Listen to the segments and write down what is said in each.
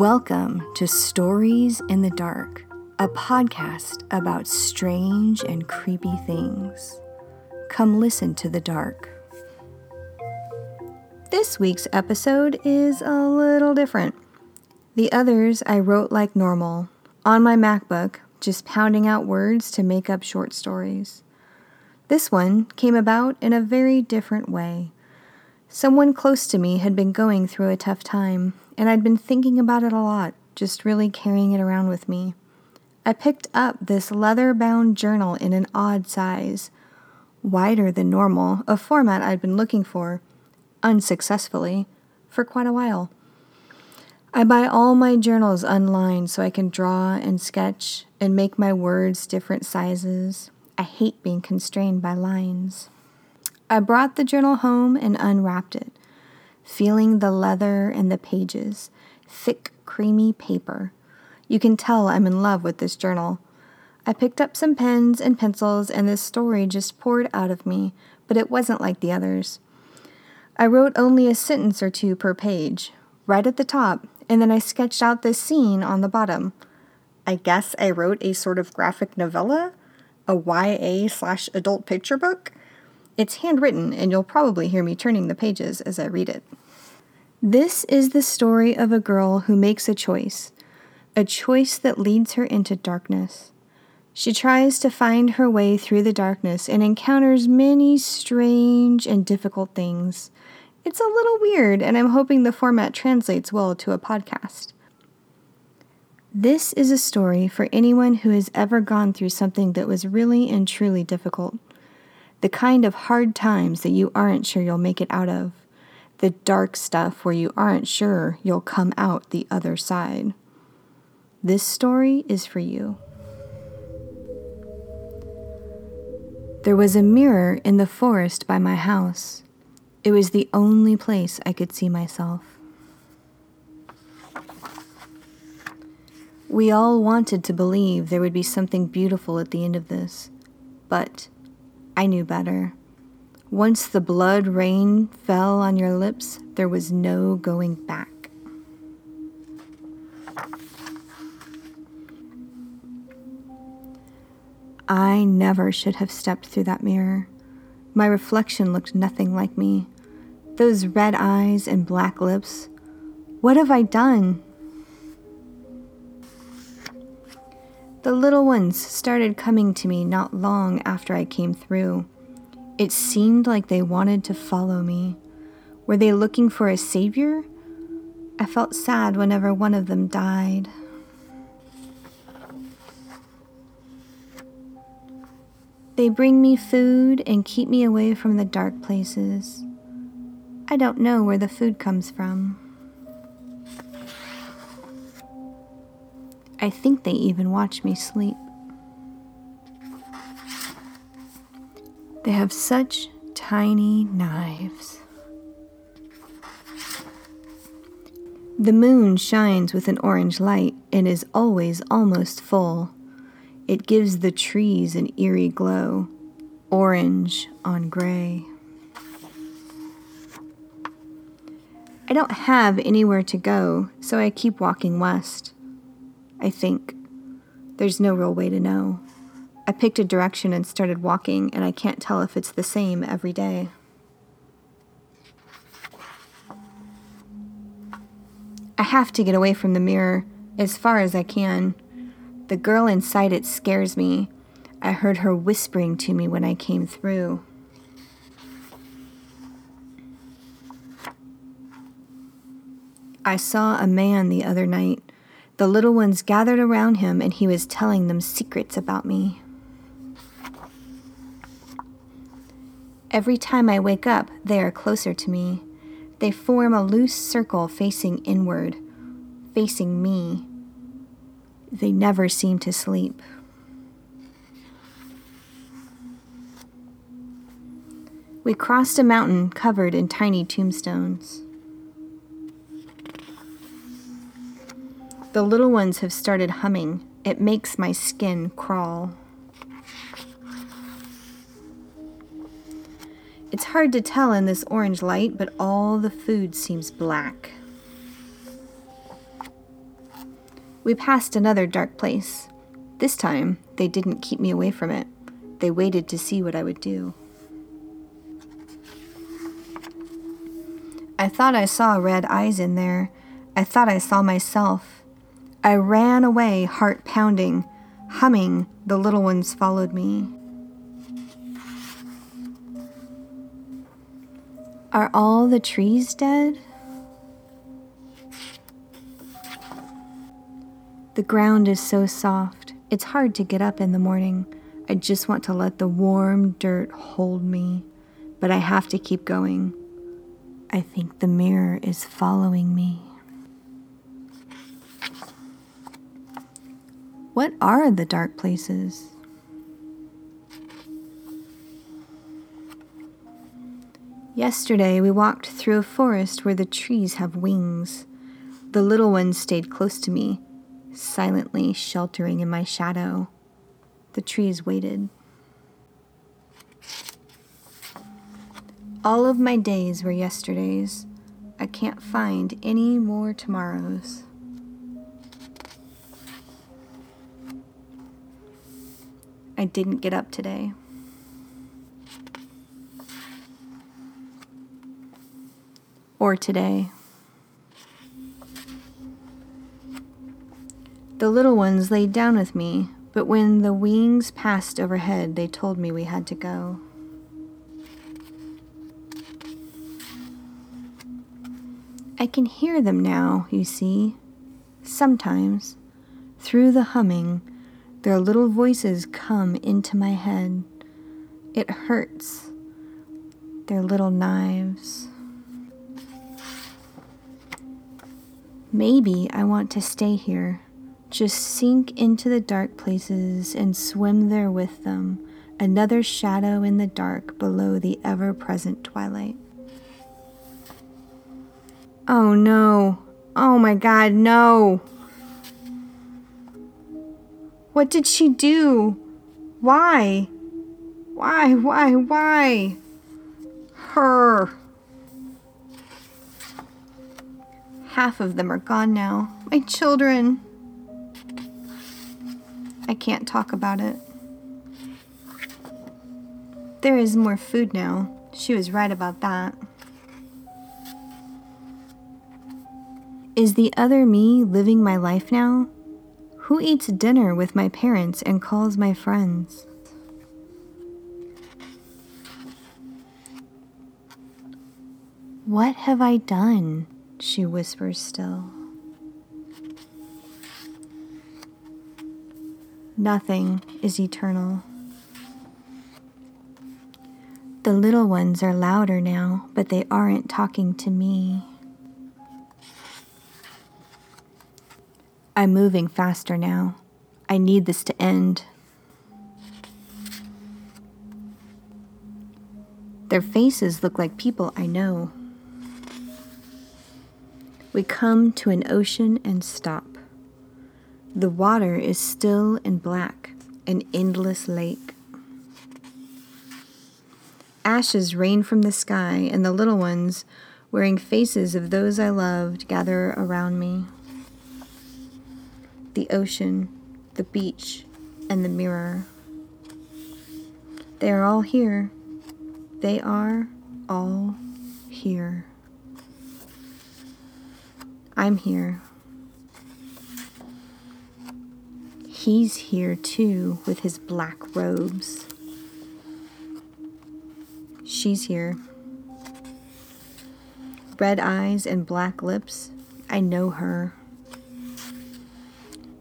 Welcome to Stories in the Dark, a podcast about strange and creepy things. Come listen to the dark. This week's episode is a little different. The others I wrote like normal, on my MacBook, just pounding out words to make up short stories. This one came about in a very different way. Someone close to me had been going through a tough time, and I'd been thinking about it a lot, just really carrying it around with me. I picked up this leather bound journal in an odd size, wider than normal, a format I'd been looking for, unsuccessfully, for quite a while. I buy all my journals unlined so I can draw and sketch and make my words different sizes. I hate being constrained by lines. I brought the journal home and unwrapped it, feeling the leather and the pages, thick, creamy paper. You can tell I'm in love with this journal. I picked up some pens and pencils, and this story just poured out of me, but it wasn't like the others. I wrote only a sentence or two per page, right at the top, and then I sketched out this scene on the bottom. I guess I wrote a sort of graphic novella? A YA slash adult picture book? It's handwritten, and you'll probably hear me turning the pages as I read it. This is the story of a girl who makes a choice, a choice that leads her into darkness. She tries to find her way through the darkness and encounters many strange and difficult things. It's a little weird, and I'm hoping the format translates well to a podcast. This is a story for anyone who has ever gone through something that was really and truly difficult the kind of hard times that you aren't sure you'll make it out of, the dark stuff where you aren't sure you'll come out the other side. This story is for you. There was a mirror in the forest by my house. It was the only place I could see myself. We all wanted to believe there would be something beautiful at the end of this, but I knew better. Once the blood rain fell on your lips, there was no going back. I never should have stepped through that mirror. My reflection looked nothing like me. Those red eyes and black lips. What have I done? The little ones started coming to me not long after I came through. It seemed like they wanted to follow me. Were they looking for a savior? I felt sad whenever one of them died. They bring me food and keep me away from the dark places. I don't know where the food comes from. I think they even watch me sleep. They have such tiny knives. The moon shines with an orange light and is always almost full. It gives the trees an eerie glow, orange on gray. I don't have anywhere to go, so I keep walking west. I think. There's no real way to know. I picked a direction and started walking, and I can't tell if it's the same every day. I have to get away from the mirror as far as I can. The girl inside it scares me. I heard her whispering to me when I came through. I saw a man the other night. The little ones gathered around him, and he was telling them secrets about me. Every time I wake up, they are closer to me. They form a loose circle facing inward, facing me. They never seem to sleep. We crossed a mountain covered in tiny tombstones. The little ones have started humming. It makes my skin crawl. It's hard to tell in this orange light, but all the food seems black. We passed another dark place. This time, they didn't keep me away from it. They waited to see what I would do. I thought I saw red eyes in there. I thought I saw myself. I ran away, heart pounding, humming. The little ones followed me. Are all the trees dead? The ground is so soft, it's hard to get up in the morning. I just want to let the warm dirt hold me, but I have to keep going. I think the mirror is following me. What are the dark places? Yesterday, we walked through a forest where the trees have wings. The little ones stayed close to me, silently sheltering in my shadow. The trees waited. All of my days were yesterdays. I can't find any more tomorrows. I didn't get up today. Or today. The little ones laid down with me, but when the wings passed overhead, they told me we had to go. I can hear them now, you see. Sometimes, through the humming, their little voices come into my head. It hurts. Their little knives. Maybe I want to stay here, just sink into the dark places and swim there with them, another shadow in the dark below the ever present twilight. Oh no. Oh my god, no. What did she do? Why? Why, why, why? Her. Half of them are gone now. My children. I can't talk about it. There is more food now. She was right about that. Is the other me living my life now? Who eats dinner with my parents and calls my friends? What have I done? She whispers still. Nothing is eternal. The little ones are louder now, but they aren't talking to me. I'm moving faster now. I need this to end. Their faces look like people I know. We come to an ocean and stop. The water is still and black, an endless lake. Ashes rain from the sky, and the little ones, wearing faces of those I loved, gather around me the ocean, the beach, and the mirror. They are all here. They are all here. I'm here. He's here too with his black robes. She's here. Red eyes and black lips. I know her.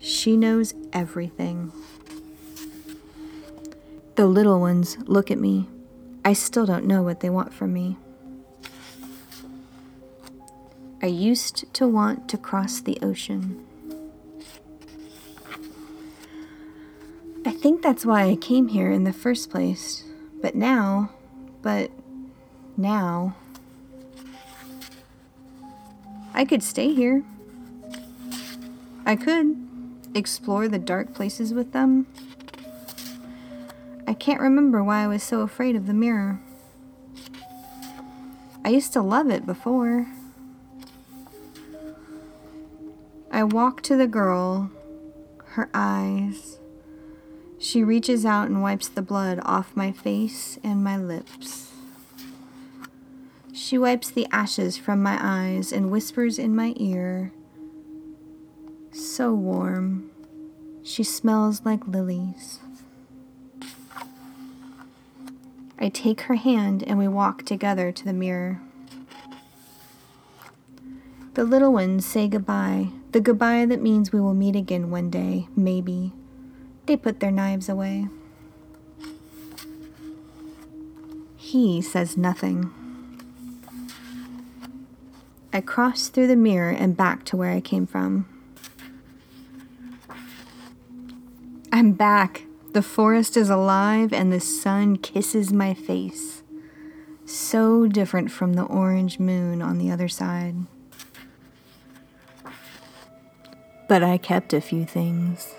She knows everything. The little ones look at me. I still don't know what they want from me. I used to want to cross the ocean. I think that's why I came here in the first place. But now, but now, I could stay here. I could explore the dark places with them. I can't remember why I was so afraid of the mirror. I used to love it before. I walk to the girl, her eyes. She reaches out and wipes the blood off my face and my lips. She wipes the ashes from my eyes and whispers in my ear. So warm. She smells like lilies. I take her hand and we walk together to the mirror. The little ones say goodbye, the goodbye that means we will meet again one day, maybe. They put their knives away. He says nothing. I cross through the mirror and back to where I came from. I'm back. The forest is alive and the sun kisses my face. So different from the orange moon on the other side. But I kept a few things.